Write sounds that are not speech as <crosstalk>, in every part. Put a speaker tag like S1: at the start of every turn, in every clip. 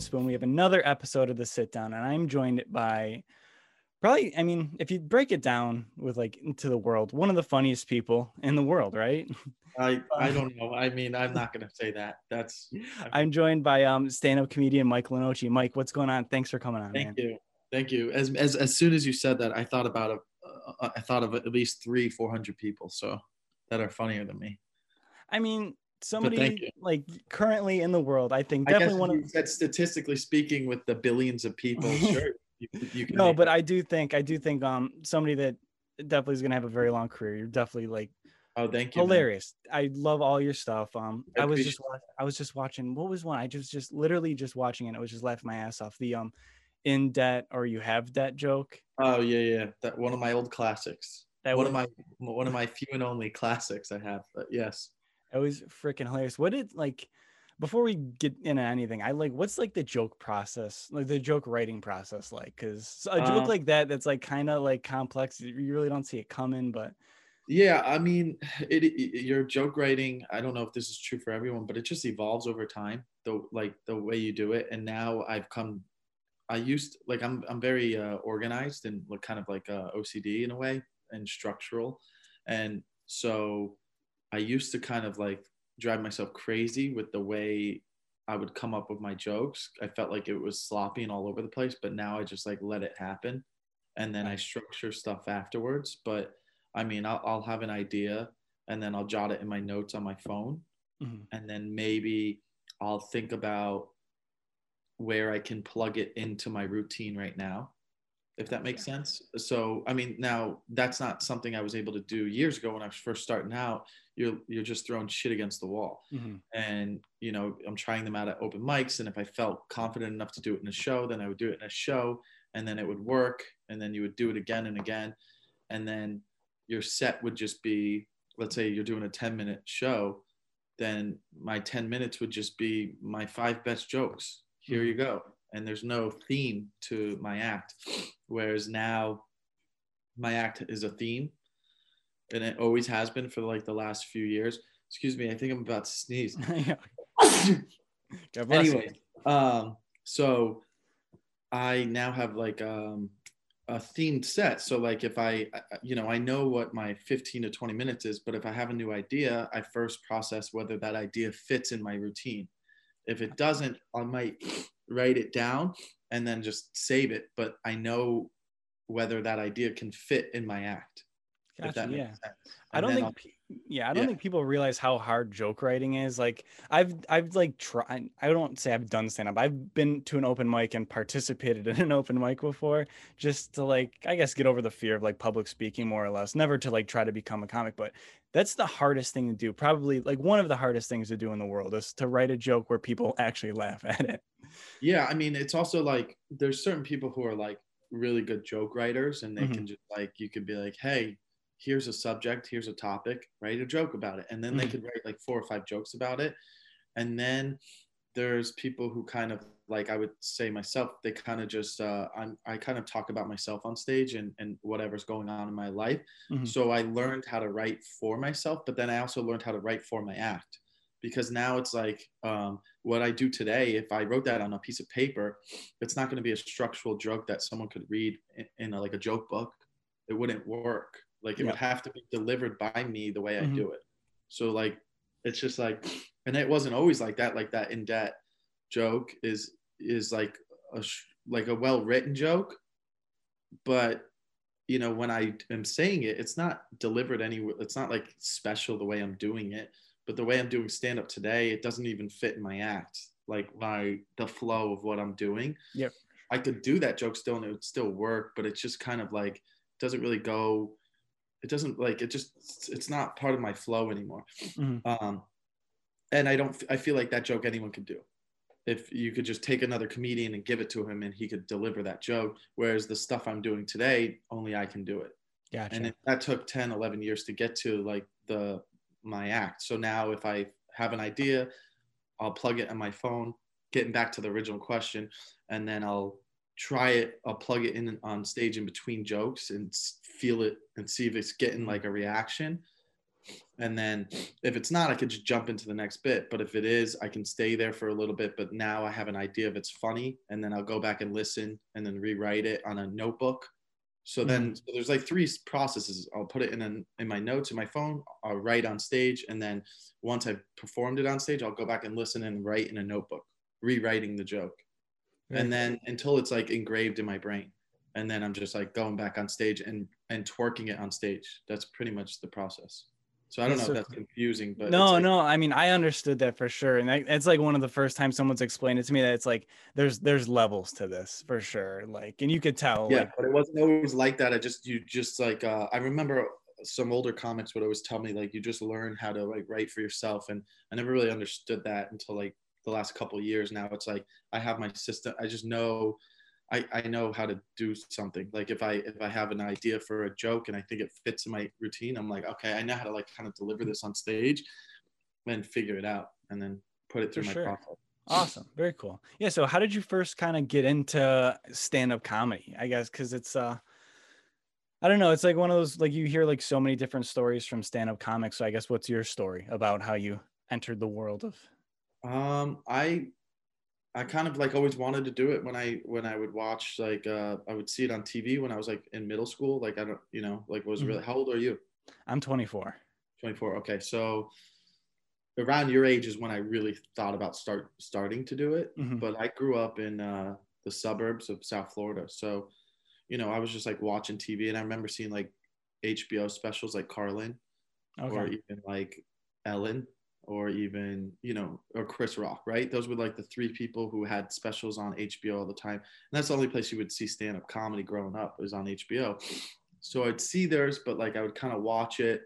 S1: Spoon. We have another episode of the Sit Down, and I'm joined by probably, I mean, if you break it down with like into the world, one of the funniest people in the world, right?
S2: I I don't know. I mean, I'm not gonna say that. That's.
S1: I'm joined by um stand-up comedian Mike Lenoci. Mike, what's going on? Thanks for coming on.
S2: Thank
S1: man.
S2: you, thank you. As as as soon as you said that, I thought about a, uh, I thought of at least three, four hundred people. So that are funnier than me.
S1: I mean. Somebody like currently in the world, I think
S2: I guess
S1: definitely one
S2: you
S1: of
S2: said statistically speaking, with the billions of people, <laughs> sure, you, you can.
S1: no, but
S2: it.
S1: I do think I do think um somebody that definitely is gonna have a very long career. You're definitely like
S2: oh, thank you. man.
S1: hilarious. I love all your stuff. Um,
S2: I
S1: I was just
S2: appreciate
S1: I was just watching. What was one? I just just literally just watching it. I was just laughing my ass off. The um, in debt or you have debt joke.
S2: Oh yeah, yeah. That one of my old classics.
S1: That
S2: one
S1: was,
S2: of my one of my few and only classics I have. But yes.
S1: It was freaking hilarious. What did like? Before we get into anything, I like what's like the joke process, like the joke writing process, like because a joke
S2: Um,
S1: like that that's like kind of like complex. You really don't see it coming, but
S2: Yeah, I mean, <sighs> it, it your joke writing. I don't know if this is true for everyone, but it just evolves over time. The like the way you do it, and now I've come. I used like I'm I'm very uh, organized and like kind of like uh, OCD in a way and structural, and so I used to kind of like drive myself crazy with the way I would come up with my jokes. I felt like it was sloppy and all over the place, but now I just like let it happen, and then I structure stuff afterwards. But I mean, I'll, I'll have an idea and then I'll jot it in my notes on my phone.
S1: Mhm.
S2: And then maybe I'll think about where I can plug it into my routine right now, if that makes sense. So, I mean, now that's not something I was able to do years ago when I was first starting out. You're, you're just throwing shit against the wall.
S1: Mhm.
S2: And, you know, I'm trying them out at open mics. And if I felt confident enough to do it in a show, then I would do it in a show and then it would work. And then you would do it again and again. And then your set would just be let's say you're doing a 10 minute show then my 10 minutes would just be my five best jokes here you go and there's no theme to my act. Whereas now my act is a theme and it always has been for like the last few years. Excuse me i think i'm about to sneeze. <laughs> <laughs>
S1: God bless you.
S2: anyway um so i now have like um a themed set. So like if I you know i know what my 15 to 20 minutes is but if i have a new idea i first process whether that idea fits in my routine if it doesn't i might write it down and then just save it but i know whether that idea can fit in my act if
S1: Gotcha,
S2: that
S1: yeah.
S2: makes sense
S1: I don't think, pe- yeah, I don't
S2: yeah.
S1: think people realize how hard joke writing is. Like, I've, I've like tried. I don't say I've done stand up. I've been to an open mic and participated <laughs> in an open mic before, just to like, I guess, get over the fear of like public speaking, more or less. Never to like try to become a comic, but that's the hardest thing to do. Probably like one of the hardest things to do in the world is to write a joke where people <laughs> actually laugh at it.
S2: Yeah, I mean, it's also like there's certain people who are like really good joke writers, and they
S1: Mhm.
S2: can just like you could be like, hey, here's a subject, here's a topic, write a joke about it, and then they
S1: Mhm.
S2: could write like four or five jokes about it, and then there's people who kind of like I would say myself, they kind of just uh, I'm I kind of talk about myself on stage and and whatever's going on in my life.
S1: Mhm.
S2: So I learned how to write for myself, but then I also learned how to write for my act because now it's like um, what I do today. If I wrote that on a piece of paper, it's not going to be a structural joke that someone could read in, in a, like a joke book. It wouldn't work. Like it
S1: Yeah.
S2: would have to be delivered by me the way I
S1: Mhm.
S2: do it. So like it's just like, and it wasn't always like that. Like that in debt joke is is like a like a well written joke, but you know when I am saying it, it's not delivered anywhere. It's not like special the way I'm doing it but the way I'm doing stand up today, it doesn't even fit in my act. Like my the flow of what I'm doing.
S1: Yep.
S2: I could do that joke still and it would still work, but it's just kind of like doesn't really go. It doesn't like it just it's not part of my flow anymore.
S1: Mhm.
S2: Um, and I don't I feel like that joke anyone could do. if you could just take another comedian and give it to him and he could deliver that joke whereas the stuff i'm doing today only i can do it
S1: Gotcha.
S2: and it, that took 10 11 years to get to like the my act so now if i have an idea i'll plug it on my phone getting back to the original question and then i'll try it i'll plug it in on stage in between jokes and feel it and see if it's getting like a reaction. And then if it's not i could just jump into the next bit but if it is i can stay there for a little bit but now i have an idea if it's funny and then i'll go back and listen and then rewrite it on a notebook. So then mm-hmm. so there's like three processes. I'll put it in an, in my notes in my phone i'll write on stage and then once i've performed it on stage i'll go back and listen and write in a notebook rewriting the joke
S1: Very
S2: and then until it's like engraved in my brain and then i'm just like going back on stage and and twerking it on stage that's pretty much the process so i don't
S1: That's
S2: know
S1: so
S2: if that's confusing but
S1: no,
S2: like,
S1: no. I mean, I understood that for sure, and that, it's like one of the first times someone's explained it to me that it's like there's there's levels to this for sure. Like, and you could tell.
S2: yeah
S1: Like,
S2: but it wasn't always like that i just you just like uh, i remember some older comics would always tell me like you just learn how to like write for yourself and i never really understood that until like the last couple of years now it's like i have my system i just know I, I know how to do something like if i if i have an idea for a joke and i think it fits in my routine i'm like okay i know how to like kind of deliver this on stage and figure it out and then put it
S1: For
S2: through my
S1: sure.
S2: process
S1: awesome, very cool. Yeah. So, how did you first kind of get into stand up comedy? I guess because it's uh. I don't know. It's like one of those like you hear like so many different stories from stand-up comics. So I guess what's your story about how you entered the world of
S2: Um, I I kind of like always wanted to do it when I when I would watch like uh I would see it on TV when I was like in middle school. Like I don't you know like was really how old are you?
S1: I'm 24.
S2: 24. Okay, so around your age is when I really thought about start starting to do it.
S1: Mhm.
S2: But I grew up in uh, the suburbs of South Florida, so you know I was just like watching TV, and I remember seeing like HBO specials like Carlin or even like Ellen or even you know or Chris Rock, right? Those were like the three people who had specials on HBO all the time, and that's the only place you would see stand up comedy growing up was on HBO. So I'd see theirs, but like I would kind of watch it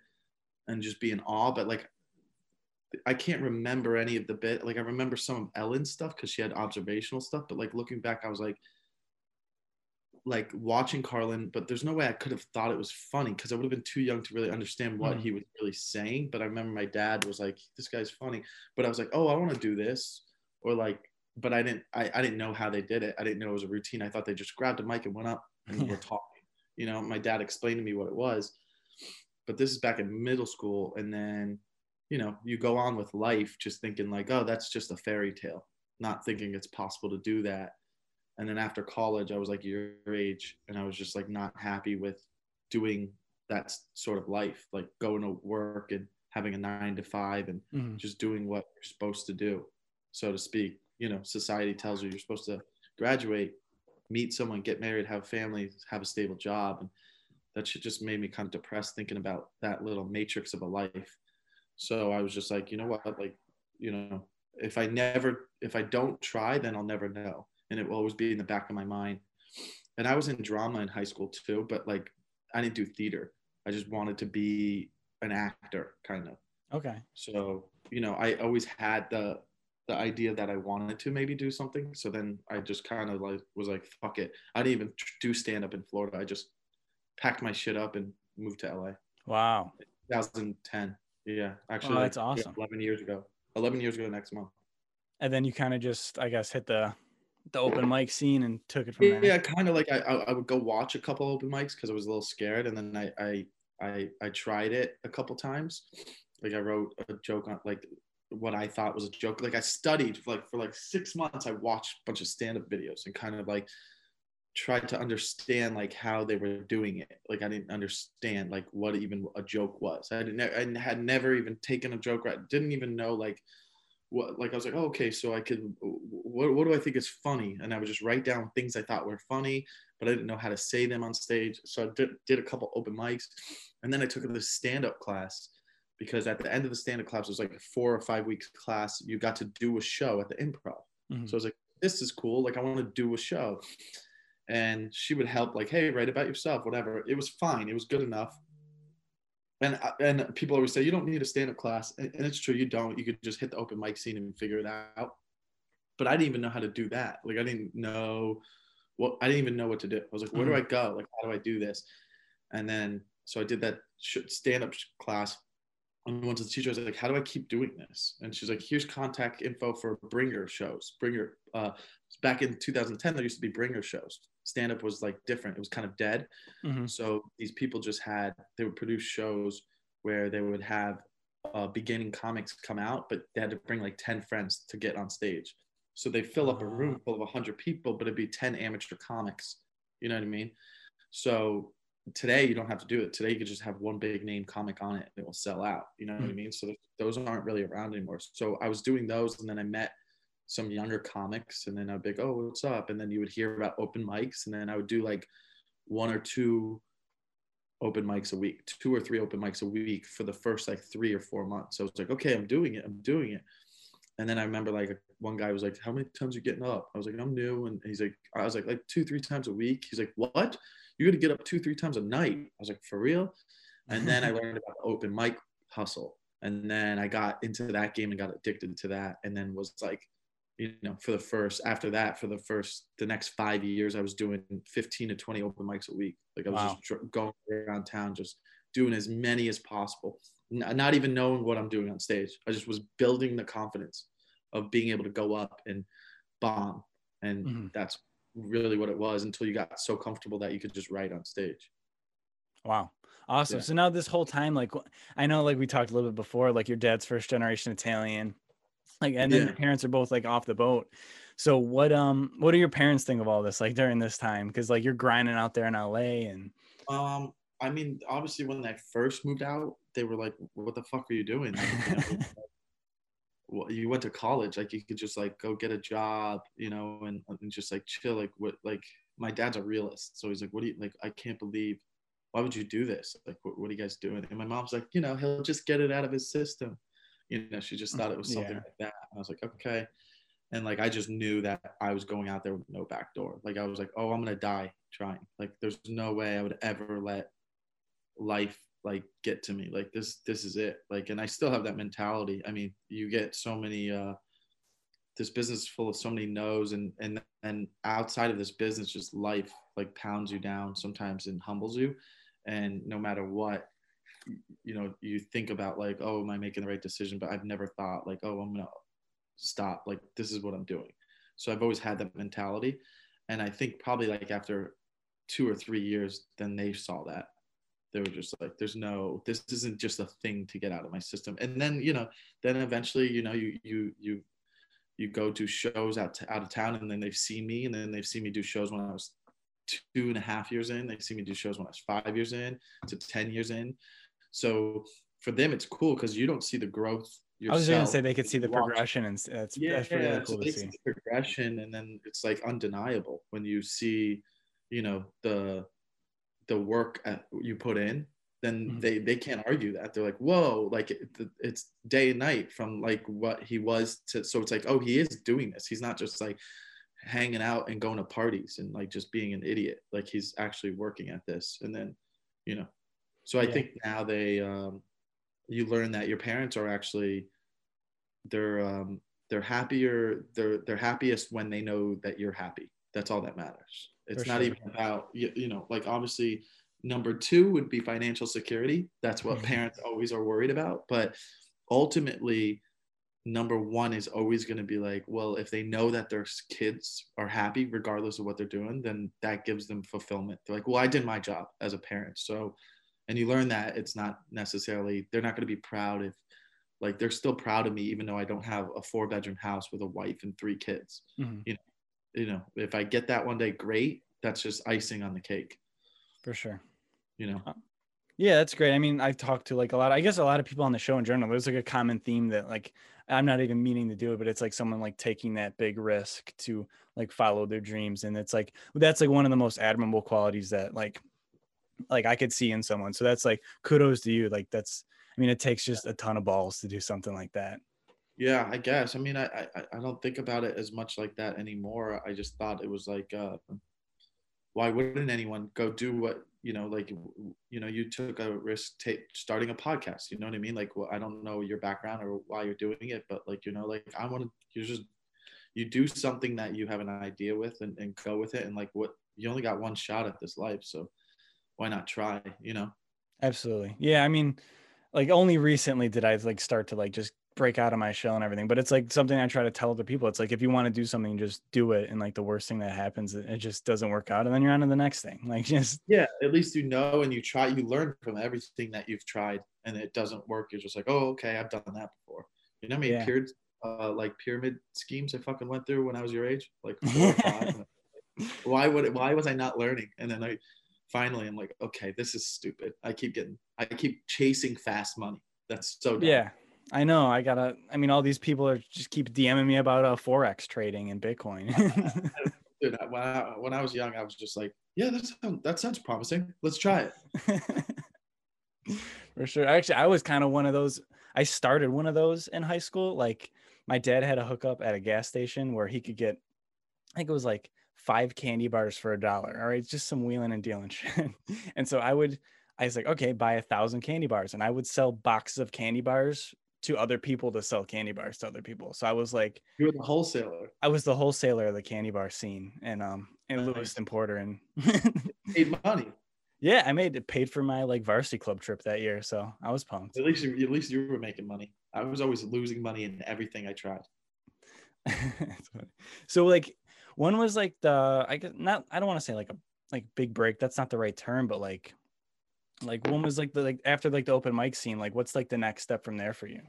S2: and just be in awe, but like. I can't remember any of the bit. Like I remember some of Ellen's stuff because she had observational stuff, but like looking back, I was like, like watching Carlin, but there's no way I could have thought it was funny because I would have been too young to really understand what
S1: Mhm.
S2: he was really saying. But I remember my dad was like, "This guy's funny," but I was like, "Oh, I want to do this," or like, but I didn't, I, I didn't know how they did it. I didn't know it was a routine. I thought they just grabbed a mic and went up and
S1: Yeah.
S2: were <laughs> talking. You know, my dad explained to me what it was, but this is back in middle school, and then, you know, you go on with life just thinking like, "Oh, that's just a fairy tale," not thinking it's possible to do that and then after college i was like your age and i was just like not happy with doing that sort of life like going to work and having a nine to five and
S1: Mhm.
S2: just doing what you're supposed to do so to speak. You know society tells you you're supposed to graduate meet someone get married have a family have a stable job. And that shit just made me kind of depressed thinking about that little matrix of a life. So i was just like you know what? Like you know if i never if i don't try then i'll never know and it will always be in the back of my mind. And i was in drama in high school too but like i didn't do theater. I just wanted to be an actor kind of.
S1: Okay.
S2: so you know i always had the the idea that i wanted to maybe do something. So then i just kind of like was like fuck it. I didn't even do stand up in florida. I just packed my shit up and moved to la
S1: Wow.
S2: 2010 yeah. Actually
S1: Oh, that's
S2: like,
S1: awesome.
S2: 11 years ago. 11 years ago next month.
S1: And then you kind of just, I guess, hit the the open mic scene and took it from there.
S2: yeah, kind of like I, I would go watch a couple open mics because I was a little scared, and then I, I I I tried it a couple times. Like I wrote a joke on like what I thought was a joke. Like I studied for like for like six months. I watched a bunch of stand up videos and kind of like tried to understand like how they were doing it. Like I didn't understand like what even a joke was. I didn't I had never even taken a joke. I didn't even know like what like I was like, oh, okay, so I could what what do I think is funny? And I would just write down things I thought were funny, but I didn't know how to say them on stage. So I did, did a couple open mics, and then I took this stand up class because at the end of the stand up class it was like a four or five weeks class. You got to do a show at the improv.
S1: Mhm.
S2: So I was like, this is cool. Like I want to do a show. And she would help, like, hey, write about yourself, whatever. It was fine. It was good enough and and people always say you don't need a stand-up class and, it's true you don't you could just hit the open mic scene and figure it out but I didn't even know how to do that. Like I didn't know what I didn't even know what to do. I was like, where do I go? Like, how do I do this? And then so I did that stand up class. And went to the teacher. I was like, how do I keep doing this? And she's like, here's contact info for bringer shows. Bringer. Uh, back in 2010, there used to be bringer shows. Stand up was like different. It was kind of dead.
S1: Mhm.
S2: So these people just had they would produce shows where they would have uh, beginning comics come out, but they had to bring like 10 friends to get on stage. So they fill up a room full of 100 people, but it'd be 10 amateur comics. You know what I mean? So today you don't have to do it. Today you could just have one big name comic on it and it will sell out. You know what I
S1: Mhm.
S2: mean? So those aren't really around anymore. So I was doing those and then I met some younger comics and then I'd be like, oh, what's up? And then you would hear about open mics and then I would do like one or two open mics a week, two or three open mics a week for the first like three or four months. So I was like, okay, I'm doing it. I'm doing it. And then I remember like one guy was like, how many times are you getting up? I was like, I'm new. And he's like, I was like, like two, three times a week. He's like, what? You're going to get up two, three times a night. I was like, for real? And then I <laughs> learned about the open mic hustle. And then I got into that game and got addicted to that. And then was like, you know, for the first, after that, for the first, the next five years, I was doing 15 to 20 open mics a week. Like I was
S1: Wow.
S2: just going around town, just doing as many as possible, not even knowing what I'm doing on stage. I just was building the confidence of being able to go up and bomb. And
S1: Mhm.
S2: that's really what it was until you got so comfortable that you could just write on stage.
S1: Wow. Awesome.
S2: Yeah.
S1: So now this whole time, like I know like we talked a little bit before, like your dad's first generation Italian. Like and then
S2: Yeah.
S1: your parents are both like off the boat. So what um what do your parents think of all this like during this time? Because like you're grinding out there in LA and
S2: Um, I mean, obviously, when I first moved out, they were like, "What the fuck are you doing? Like, you, know, <laughs> well, you went to college, like you could just like go get a job, you know, and, and just like chill. Like what? Like my dad's a realist, so he's like, "What do you like? I can't believe, why would you do this? Like, what, what are you guys doing?" And my mom's like, "You know, he'll just get it out of his system." You know, she just thought it was something
S1: Yeah.
S2: like that. And I was like, "Okay." And like I just knew that I was going out there with no back door. Like I was like, "Oh, I'm gonna die trying. Like there's no way I would ever let life like get to me like this this is it like and i still have that mentality i mean you get so many uh this business is full of so many no's and and and outside of this business just life like pounds you down sometimes and humbles you and no matter what you know you think about like oh am i making the right decision? But i've never thought like oh i'm gonna stop like this is what i'm doing. So i've always had that mentality. And i think probably like after two or three years then they saw that. They were just like there's no this isn't just a thing to get out of my system. And then you know then eventually you know you you you you go to shows out to, out of town and then they've seen me and then they've seen me do shows when i was two and a half years in. They've seen me do shows when i was five years in to 10 years in so for them it's cool because you don't see the growth
S1: I was gonna say they could see the progression and that's
S2: yeah,
S1: that's really
S2: so
S1: cool to see.
S2: progression, and then it's like undeniable when you see, you know, the the work at, you put in. Then
S1: Mhm.
S2: they they can't argue that. They're like, whoa, like it, it's day and night from like what he was to. So it's like, oh, he is doing this. He's not just like hanging out and going to parties and like just being an idiot. Like he's actually working at this. And then, you know, so I
S1: Yeah.
S2: think now they um, you learn that your parents are actually they're um, they're happier they're they're happiest when they know that you're happy that's all that matters it's
S1: For
S2: not
S1: sure.
S2: even about you, you know like obviously number two would be financial security that's what
S1: Mhm.
S2: parents always are worried about but ultimately number one is always going to be like well if they know that their kids are happy regardless of what they're doing then that gives them fulfillment they're like well i did my job as a parent so and you learn that it's not necessarily they're not going to be proud if like they're still proud of me even though i don't have a four bedroom house with a wife and three kids
S1: Mhm,
S2: you know if i get that one day great that's just icing on the cake
S1: for sure.
S2: you know
S1: Yeah, that's great. I mean, I've talked to like a lot. I guess a lot of people on the show in general. There's like a common theme that like I'm not even meaning to do it, but it's like someone like taking that big risk to like follow their dreams, and it's like that's like one of the most admirable qualities that like like I could see in someone. So that's like kudos to you. Like that's I mean, it takes just a ton of balls to do something like that.
S2: yeah i guess i mean I, I i don't think about it as much like that anymore i just thought it was like uh why wouldn't anyone go do what you know like you know you took a risk take starting a podcast you know what i mean like well, i don't know your background or why you're doing it but like you know like i want to you're just you do something that you have an idea with and, and go with it and like what you only got one shot at this life so why not try you know
S1: Absolutely. Yeah. I mean, like only recently did I like start to like just break out of my shell and everything. But it's like something I try to tell other people. It's like if you want to do something, just do it. And like the worst thing that happens, it just doesn't work out. And then you're on to the next thing. <laughs> Like just
S2: yeah, at least you know and you try you learn from everything that you've tried and it doesn't work. You're just like, oh okay, I've done that before. You know how many
S1: Yeah.
S2: pyramid uh, like pyramid schemes I fucking went through when I was your age? Like four or five. <laughs> why would it, why was I not learning? And then I finally I'm like, okay, this is stupid. I keep getting I keep chasing fast money. That's so dumb.
S1: yeah. I know. I gotta. I mean, all these people are just keep DMing me about uh, forex trading and Bitcoin. <laughs> <laughs>
S2: Dude, when I, when I was young, I was just like, yeah, that sounds, that sounds promising. Let's try it. <laughs>
S1: For sure. Actually, I was kind of one of those. I started one of those in high school. Like my dad had a hookup at a gas station where he could get, I think it was like five candy bars for a dollar. All right, just some wheeling and dealing <laughs> shit. and so I would, I was like, okay, buy a thousand candy bars, and I would sell boxes of candy bars to other people to sell candy bars to other people. So I was like,
S2: You were the wholesaler.
S1: I was the wholesaler of the candy bar scene, and um, in
S2: Nice.
S1: Lewiston Porter, and
S2: Made money. <laughs>
S1: yeah, I made it paid for my like varsity club trip that year, so I was pumped.
S2: At least you, at least you were making money. I was always losing money in everything I tried. <laughs>
S1: So like one was like the I guess not I don't want to say like a like big break. That's not the right term, but like like one was like the like after like the open mic scene, like what's like the next step from there for you?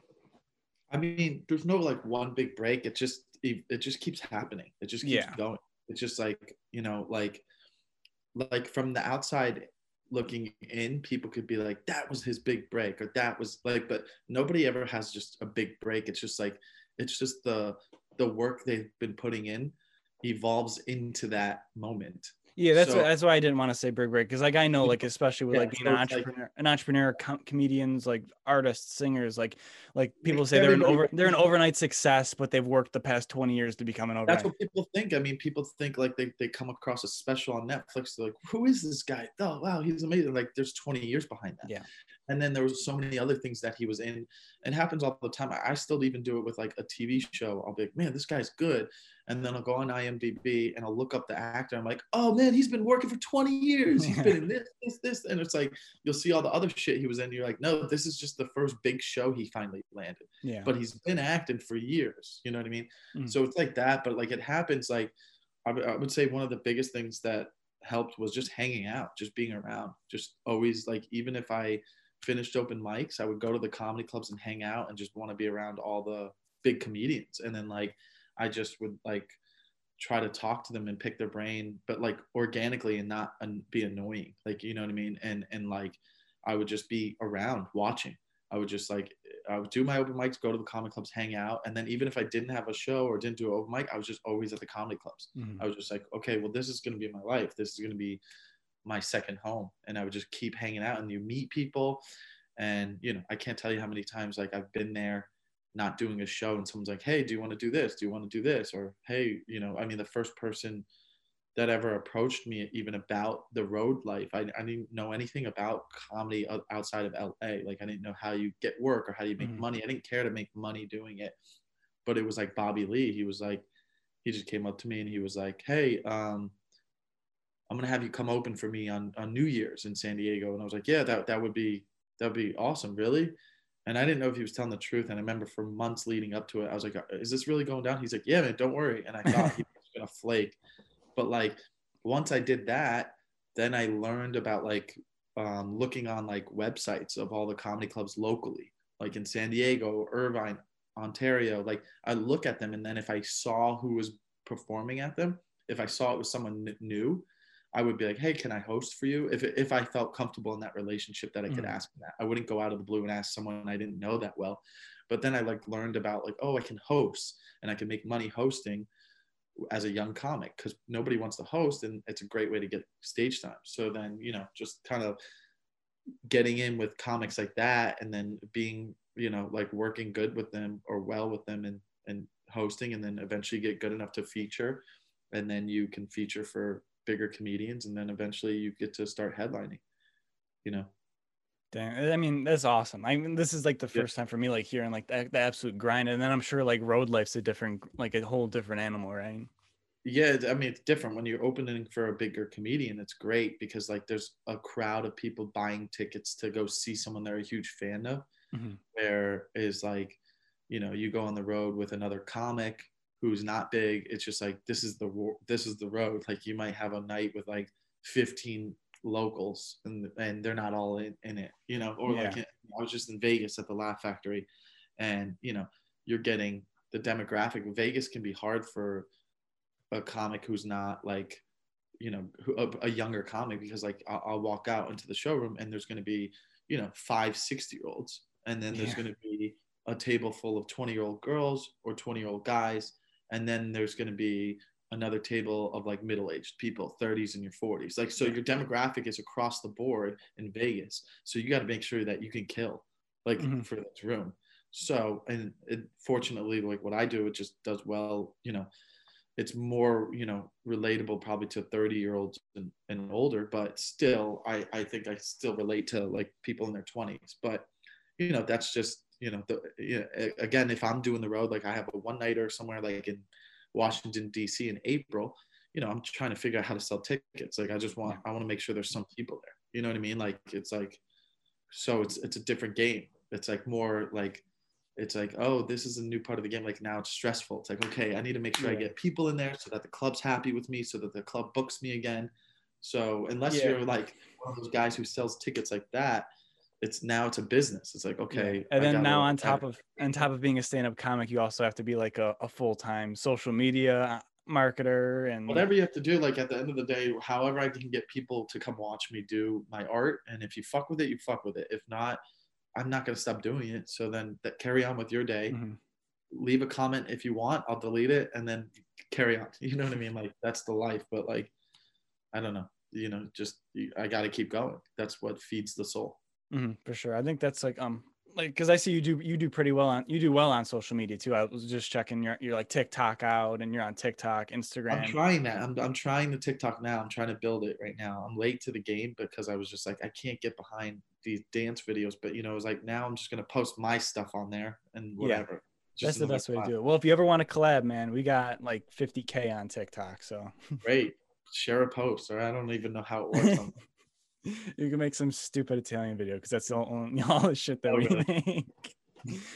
S2: I mean, there's no like one big break. It just it, it just keeps happening. It just keeps
S1: Yeah.
S2: going. It's just like you know, like like from the outside looking in, people could be like, that was his big break, or that was like, but nobody ever has just a big break. It's just like it's just the the work they've been putting in evolves into that moment.
S1: Yeah, that's
S2: So-
S1: why, that's why I didn't want to say big break because like I know like especially with
S2: Yeah,
S1: like being
S2: so
S1: an
S2: it's like-
S1: entrepreneur, an entrepreneur, com- comedians, like artists, singers, like like people say they're an over they're an overnight success, but they've worked the past twenty years to become an overnight.
S2: That's what people think. I mean, people think like they, they come across a special on Netflix. They're like, who is this guy? Oh, wow, he's amazing. Like, there's 20 years behind that.
S1: Yeah.
S2: And then there was so many other things that he was in. It happens all the time. I, I still even do it with like a TV show. I'll be like, man, this guy's good. And then I'll go on IMDb and I'll look up the actor. I'm like, oh man, he's been working for 20 years. He's been in <laughs> this, this, this. And it's like, you'll see all the other shit he was in. You're like, no, this is just the first big show he finally landed
S1: yeah,
S2: but he's been acting for years. You know what I mean?
S1: Mm.
S2: So it's like that, but like it happens. Like I I would say one of the biggest things that helped was just hanging out, just being around, just always like even if I finished open mics, I would go to the comedy clubs and hang out and just want to be around all the big comedians. And then like I just would like try to talk to them and pick their brain, but like organically and not and be annoying. Like you know what I mean? And and like I would just be around watching. I would just like I would do my open mics, go to the comic clubs, hang out, and then even if I didn't have a show or didn't do an open mic, I was just always at the comedy clubs.
S1: Mhm.
S2: I was just like, okay, well, this is gonna be my life. This is gonna be my second home, and I would just keep hanging out, and you meet people, and you know, I can't tell you how many times like I've been there, not doing a show, and someone's like, hey, do you want to do this? Do you want to do this? Or hey, you know, I mean, the first person that ever approached me even about the road life. I, I didn't know anything about comedy outside of LA. Like I didn't know how you get work or how you make
S1: Mhm.
S2: money. I didn't care to make money doing it. But it was like Bobby Lee. He was like, he just came up to me and he was like, Hey, um, I'm gonna have you come open for me on, on New Year's in San Diego. And I was like, Yeah, that that would be that would be awesome, really. And I didn't know if he was telling the truth. And I remember for months leading up to it, I was like, Is this really going down? He's like, Yeah, man, don't worry. And I thought he <laughs> was gonna flake. But like once I did that, then I learned about like um, looking on like websites of all the comedy clubs locally, like in San Diego, Irvine, Ontario. Like I look at them, and then if I saw who was performing at them, if I saw it was someone new, I would be like, "Hey, can I host for you?" If if I felt comfortable in that relationship, that I could
S1: Mhm.
S2: ask that. I wouldn't go out of the blue and ask someone I didn't know that well. But then I like learned about like, oh, I can host and I can make money hosting as a young comic because nobody wants to host and it's a great way to get stage time so then you know just kind of getting in with comics like that and then being you know like working good with them or well with them and and hosting and then eventually get good enough to feature and then you can feature for bigger comedians and then eventually you get to start headlining you know
S1: Damn, I mean that's awesome. I mean, this is like the
S2: Yeah.
S1: first time for me, like hearing like the, the absolute grind, and then I'm sure like road life's a different, like a whole different animal, right?
S2: Yeah, I mean it's different when you're opening for a bigger comedian. It's great because like there's a crowd of people buying tickets to go see someone they're a huge fan of.
S1: Mhm.
S2: Where is like, you know, you go on the road with another comic who's not big. It's just like this is the this is the road. Like you might have a night with like 15 locals and and they're not all in, in it, you know. Or like I was just in Vegas at the Laugh Factory, and you know you're getting the demographic. Vegas can be hard for a comic who's not like you know a, a younger comic because like I'll, I'll walk out into the showroom and there's going to be you know five 60 year olds and then there's
S1: Yeah.
S2: going to be a table full of 20 year old girls or 20 year old guys and then there's going to be another table of like middle aged people 30s and your 40s like so your demographic is across the board in vegas so you got to make sure that you can kill like
S1: Mhm.
S2: for this room. So and it, fortunately like what i do it just does well you know it's more you know relatable probably to 30 year olds and, and older but still I, I think i still relate to like people in their 20s but you know that's just you know the you know, again if i'm doing the road like i have a one nighter somewhere like in washington dc in april you know i'm trying to figure out how to sell tickets. Like i just want i want to make sure there's some people there. You know what i mean? Like it's like so it's it's a different game. It's like more like it's like oh this is a new part of the game. Like now it's stressful. It's like okay i need to make sure i get people in there so that the club's happy with me so that the club books me again. So unless
S1: Yeah.
S2: you're like one of those guys who sells tickets like that it's now it's a business. It's like okay
S1: and
S2: I
S1: then now on top of on top of being a stand-up comic, you also have to be like a, a full-time social media marketer and
S2: whatever you have to do like at the end of the day however i can get people to come watch me do my art and if you fuck with it you fuck with it. If not i'm not going to stop doing it. So then that carry on with your day.
S1: Mhm.
S2: leave a comment if you want i'll delete it and then carry on. <laughs> You know what i mean? Like that's the life but like i don't know. You know just i got to keep going. That's what feeds the soul
S1: Mhm, for sure. I think that's like um like because I see you do you do pretty well on you do well on social media too. I was just checking your you're like TikTok out and you're on TikTok, Instagram.
S2: i'm trying that I'm, I'm trying the tiktok now i'm trying to build it right now i'm late to the game because i was just like i can't get behind these dance videos but you know it was like now i'm just going to post my stuff on there and
S1: Yeah.
S2: whatever
S1: That's the best way to do it. Well, if you ever want to collab, man, we got like 50k on TikTok, so
S2: great share a post or i don't even know how it works on <laughs>
S1: you can make some stupid Italian video because that's all, <laughs> all the shit that
S2: Oh,
S1: we
S2: really?
S1: make. <laughs>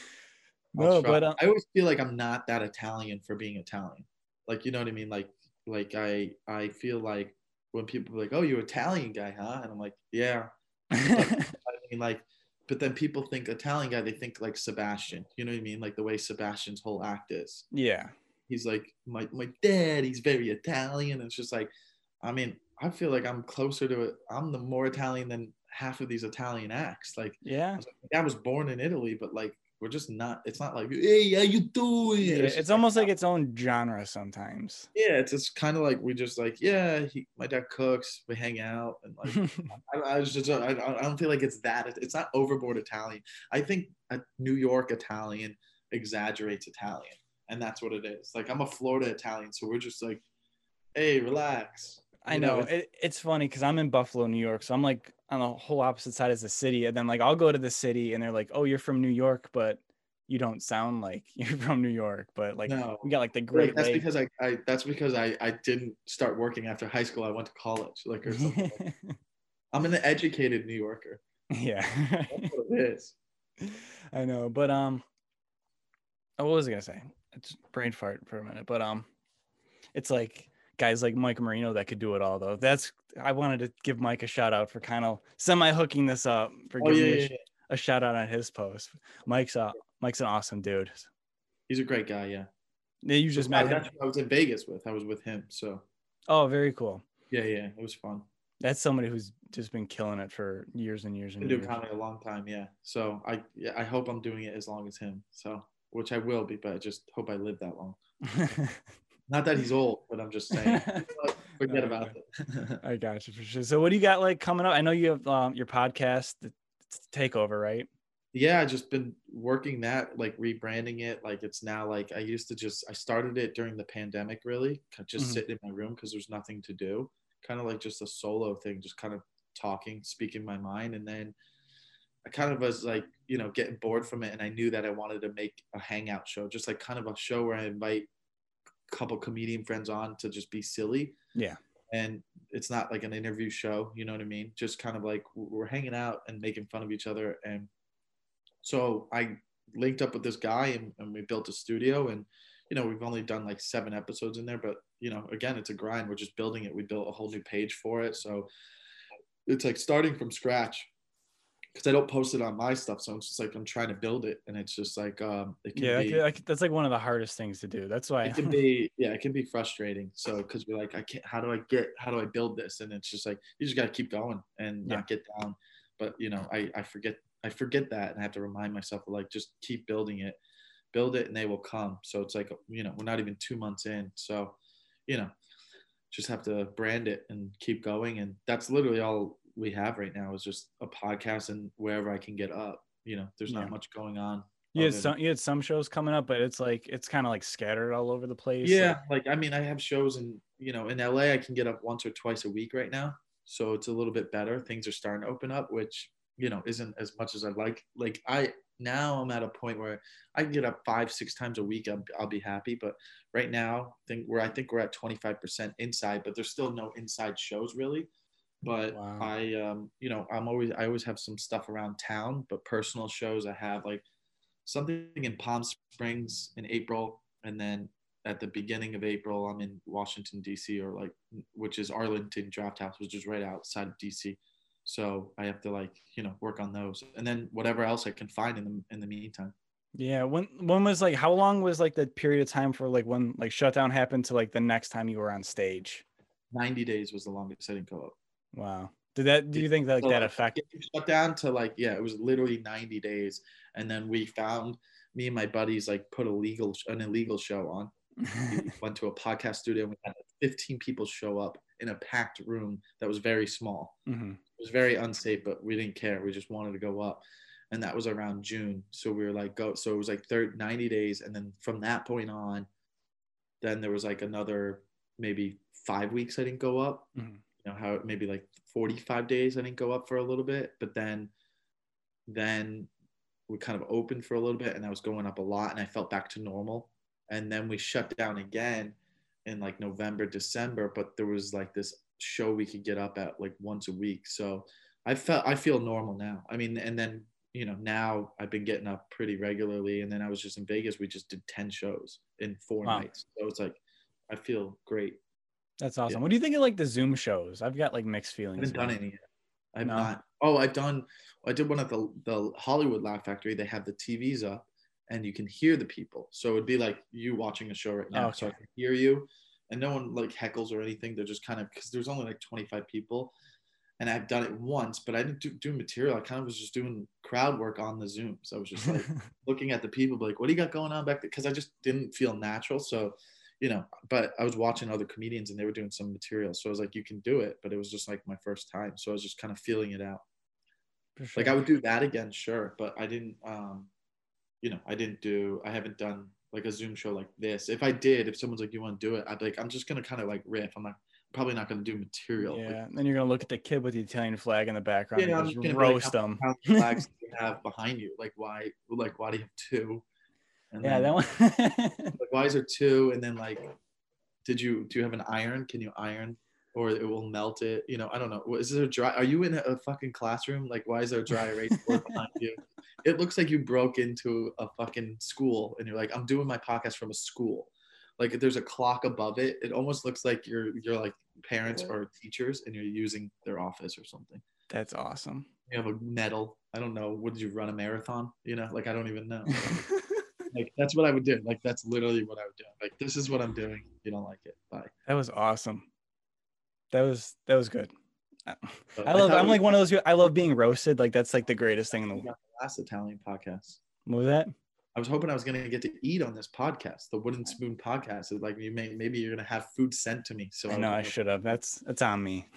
S1: No, but uh,
S2: I always feel like I'm not that Italian for being Italian. Like you know what I mean? Like like I I feel like when people are like, "Oh, you're Italian guy, huh?" and I'm like, "Yeah." <laughs> I mean, like, but then people think Italian guy, they think like Sebastian. You know what I mean? Like the way Sebastian's whole act is.
S1: yeah,
S2: He's like my my dad. He's very Italian. It's just like, I mean, I feel like I'm closer to it. I'm the more Italian than half of these Italian acts. Like
S1: yeah.
S2: I was, like, dad was born in Italy, but like we're just not. It's not like, hey, how you doing?
S1: Yeah,
S2: just
S1: it's almost like its own genre sometimes.
S2: yeah, it's just kind of like we just like yeah. He, my dad cooks. We hang out and like <laughs> I, I just I, I don't feel like it's that. It's not overboard Italian. I think a New York Italian exaggerates Italian, and that's what it is. Like I'm a Florida Italian, so we're just like, hey, relax.
S1: I
S2: You know,
S1: know it, it's funny because I'm in Buffalo, New York, so I'm like on the whole opposite side as the city, and then like I'll go to the city, and they're like, "Oh, you're from New York, but you don't sound like <laughs> you're from New York." But like
S2: No.
S1: we got like the Great
S2: that's
S1: Lake.
S2: because I, I that's because I, I didn't start working after high school. I went to college, like or something. like <laughs> I'm an educated New Yorker.
S1: yeah,
S2: That's what it is. <laughs>
S1: I know, but um, oh, what was I gonna say? It's brain fart for a minute, but um, it's like guys like Mike Marino that could do it all though. That's I wanted to give Mike a shout out for kind of semi hooking this up for
S2: Oh
S1: giving
S2: yeah,
S1: me a
S2: yeah, yeah.
S1: a shout out on his post. Mike's uh Mike's an awesome dude.
S2: He's a great guy. Yeah.
S1: Yeah, You just met him.
S2: that's I was in Vegas with. I was with him. So
S1: Oh, very cool.
S2: yeah, yeah, it was fun.
S1: That's somebody who's just been killing it for years and years and
S2: Been doing
S1: years.
S2: comedy a long time. Yeah. So I yeah, I hope I'm doing it as long as him. So which I will be, but I just hope I live that long. <laughs> Not that he's old, but I'm just saying. <laughs> Forget about it. <laughs>
S1: I got you for sure. So, what do you got like coming up? I know you have um, your podcast, the Takeover, right?
S2: yeah, I just been working that, like rebranding it. Like it's now like I used to just I started it during the pandemic, really, just
S1: Mhm.
S2: sitting in my room because there's nothing to do, kind of like just a solo thing, just kind of talking, speaking my mind, and then I kind of was like, you know, getting bored from it, and I knew that I wanted to make a hangout show, just like kind of a show where I invite couple comedian friends on to just be silly.
S1: Yeah.
S2: And it's not like an interview show, you know what I mean? Just kind of like we're hanging out and making fun of each other. And so I linked up with this guy, and, and we built a studio, and you know, we've only done like seven episodes in there, but you know, again, it's a grind. We're just building it. We built a whole new page for it. So it's like starting from scratch because I don't post it on my stuff. So it's just like I'm trying to build it, and it's just like um, it can
S1: Yeah,
S2: be,
S1: I could- that's like one of the hardest things to do. That's why.
S2: it can <laughs> be yeah, it can be frustrating. So because we're like, I can't. How do I get? How do I build this? And it's just like you just got to keep going and
S1: Yeah.
S2: not get down. But you know, I I forget I forget that, and I have to remind myself of like just keep building it, build it, and they will come. So it's like you know, we're not even two months in, so you know, just have to brand it and keep going, and that's literally all we have right now is just a podcast and wherever I can get up. You know, there's not
S1: Yeah.
S2: much going on.
S1: you had some you had some shows coming up, but it's like it's kind of like scattered all over the place.
S2: Yeah, like I mean, I have shows in you know in LA. I can get up once or twice a week right now, so it's a little bit better. Things are starting to open up, which you know isn't as much as I'd like. Like I now I'm at a point where I can get up five six times a week. I'll, I'll be happy. But right now, I think we're I think we're at 25 percent inside, but there's still no inside shows really. But
S1: Wow.
S2: I um you know I'm always I always have some stuff around town, but personal shows I have like something in Palm Springs in April, and then at the beginning of April, I'm in Washington D.C. or like, which is Arlington Draft House, which is right outside of D.C. So I have to like, you know, work on those, and then whatever else I can find in the in the meantime.
S1: Yeah. When when was like how long was like the period of time for like when like shutdown happened to like the next time you were on stage?
S2: Ninety days was the longest I didn't go up.
S1: Wow. Did that do you think that like that affected?
S2: shut down to like yeah it was literally 90 days and then we found me and my buddies like put a legal an illegal show on we <laughs> went to a podcast studio and we had 15 people show up in a packed room that was very small
S1: Mhm.
S2: it was very unsafe but we didn't care we just wanted to go up and that was around june so we were like go so it was like 30, 90 days and then from that point on then there was like another maybe five weeks i didn't go up
S1: Mhm.
S2: You know how maybe like 45 days i didn't go up for a little bit but then then we kind of opened for a little bit and i was going up a lot and i felt back to normal. And then we shut down again in like november december but there was like this show we could get up at like once a week. So i felt i feel normal now. I mean and then you know now i've been getting up pretty regularly and then i was just in vegas we just did 10 shows in four
S1: Wow.
S2: nights. So it's like i feel great
S1: That's awesome. What do you think of like the Zoom shows? I've got like mixed feelings.
S2: I haven't done any yet. I've
S1: No?
S2: not. Oh, I've done. I did one at the the Hollywood Laugh Factory. They have the TVs up, and you can hear the people. So it'd be like you watching a show right now. Oh, so I can hear you, and no one like heckles or anything. They're just kind of because there's only like 25 people, and I've done it once, but I didn't do, do material. I kind of was just doing crowd work on the Zoom. So I was just like <laughs> looking at the people, like, "What do you got going on back there?" Because I just didn't feel natural. So. You know, but I was watching other comedians and they were doing some material. So I was like, you can do it. But it was just like my first time. So I was just kind of feeling it out
S1: sure.
S2: like I would do that again, sure, but I didn't um you know, I didn't do I haven't done like a Zoom show like this. If I did, if someone's like, you want to do it, I'd be like, I'm just gonna kind of like riff. I'm not probably not gonna do material.
S1: Yeah, and then you're gonna look at the kid with the Italian flag in the background
S2: Yeah,
S1: and
S2: just be like,
S1: roast
S2: how-
S1: them.
S2: how flags <laughs> do you have behind you? Like why like why do you have two? And
S1: Yeah, that one. <laughs>
S2: like why is there two? And then like did you do you have an iron? Can you iron? Or it will melt it, you know. I don't know. Is there a dry? Are you in a fucking classroom? Like, why is there a dry erase board behind you? <laughs> It looks like you broke into a fucking school, and you're like, I'm doing my podcast from a school. Like, there's a clock above it. It almost looks like you're you're like parents or teachers, and you're using their office or something.
S1: That's awesome.
S2: You have a medal. I don't know. Would you run a marathon? You know, like I don't even know. <laughs> like that's what I would do. Like that's literally what I would do. Like this is what I'm doing. You don't like it. Bye.
S1: that was awesome. That was that was good. I I love. I'm like one of those. People, I love being roasted. Like that's like the greatest thing in the world.
S2: last Italian podcast.
S1: What was that?
S2: I was hoping I was gonna get to eat on this podcast, the Wooden Spoon podcast. It's like you may maybe you're gonna have food sent to me. So
S1: I know I
S2: was-
S1: should have. That's that's on me.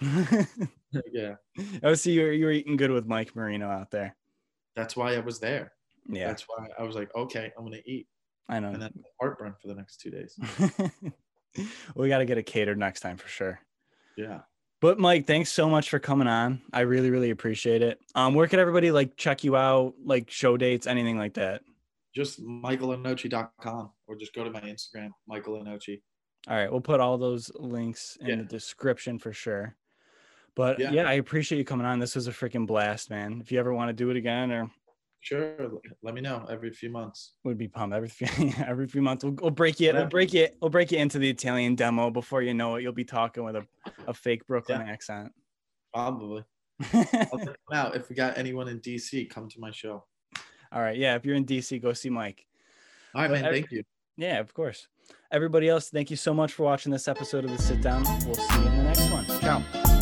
S2: Yeah, <laughs> oh,
S1: I see you were you were eating good with Mike Marino out there.
S2: that's why I was there.
S1: Yeah,
S2: That's why I was like, okay, I'm gonna eat,
S1: I know.
S2: and then heartburn for the next two days. <laughs>
S1: we got to get it catered next time for sure.
S2: Yeah,
S1: But Mike, thanks so much for coming on. I really, really appreciate it. Um, where could everybody like check you out, like show dates, anything like that?
S2: Just mikelenoci.com or just go to my Instagram, Mike Lenoci.
S1: All right, we'll put all those links in
S2: Yeah.
S1: the description for sure. But yeah.
S2: Yeah.
S1: I appreciate you coming on. This was a freaking blast, man. If you ever want to do it again, or
S2: Sure, let me know every few months.
S1: would be pumped every few <laughs> every few months. We'll, we'll break you. We'll break you. We'll break you into the Italian demo before you know it. You'll be talking with a, a fake Brooklyn accent.
S2: Probably. <laughs> I'll check them out. If we got anyone in DC, come to my show.
S1: all right, yeah. If you're in DC, go see Mike.
S2: All right,
S1: But
S2: man.
S1: every-
S2: Thank you.
S1: Yeah, of course. Everybody else, thank you so much for watching this episode of the Sit Down. We'll see you in the next one. Ciao.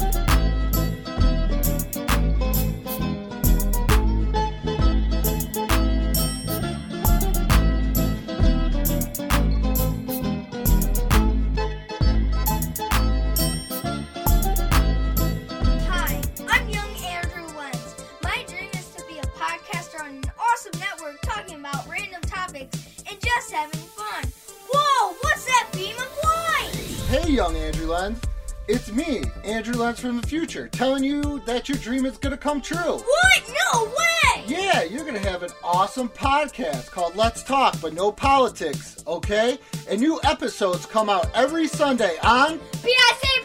S3: Young Andrew Lenz. It's me, Andrew Lenz from the future, telling you that your dream is gonna come true.
S4: What? No way!
S3: Yeah, you're gonna have an awesome podcast called Let's Talk, but no politics, okay? And new episodes come out every Sunday on
S4: PIC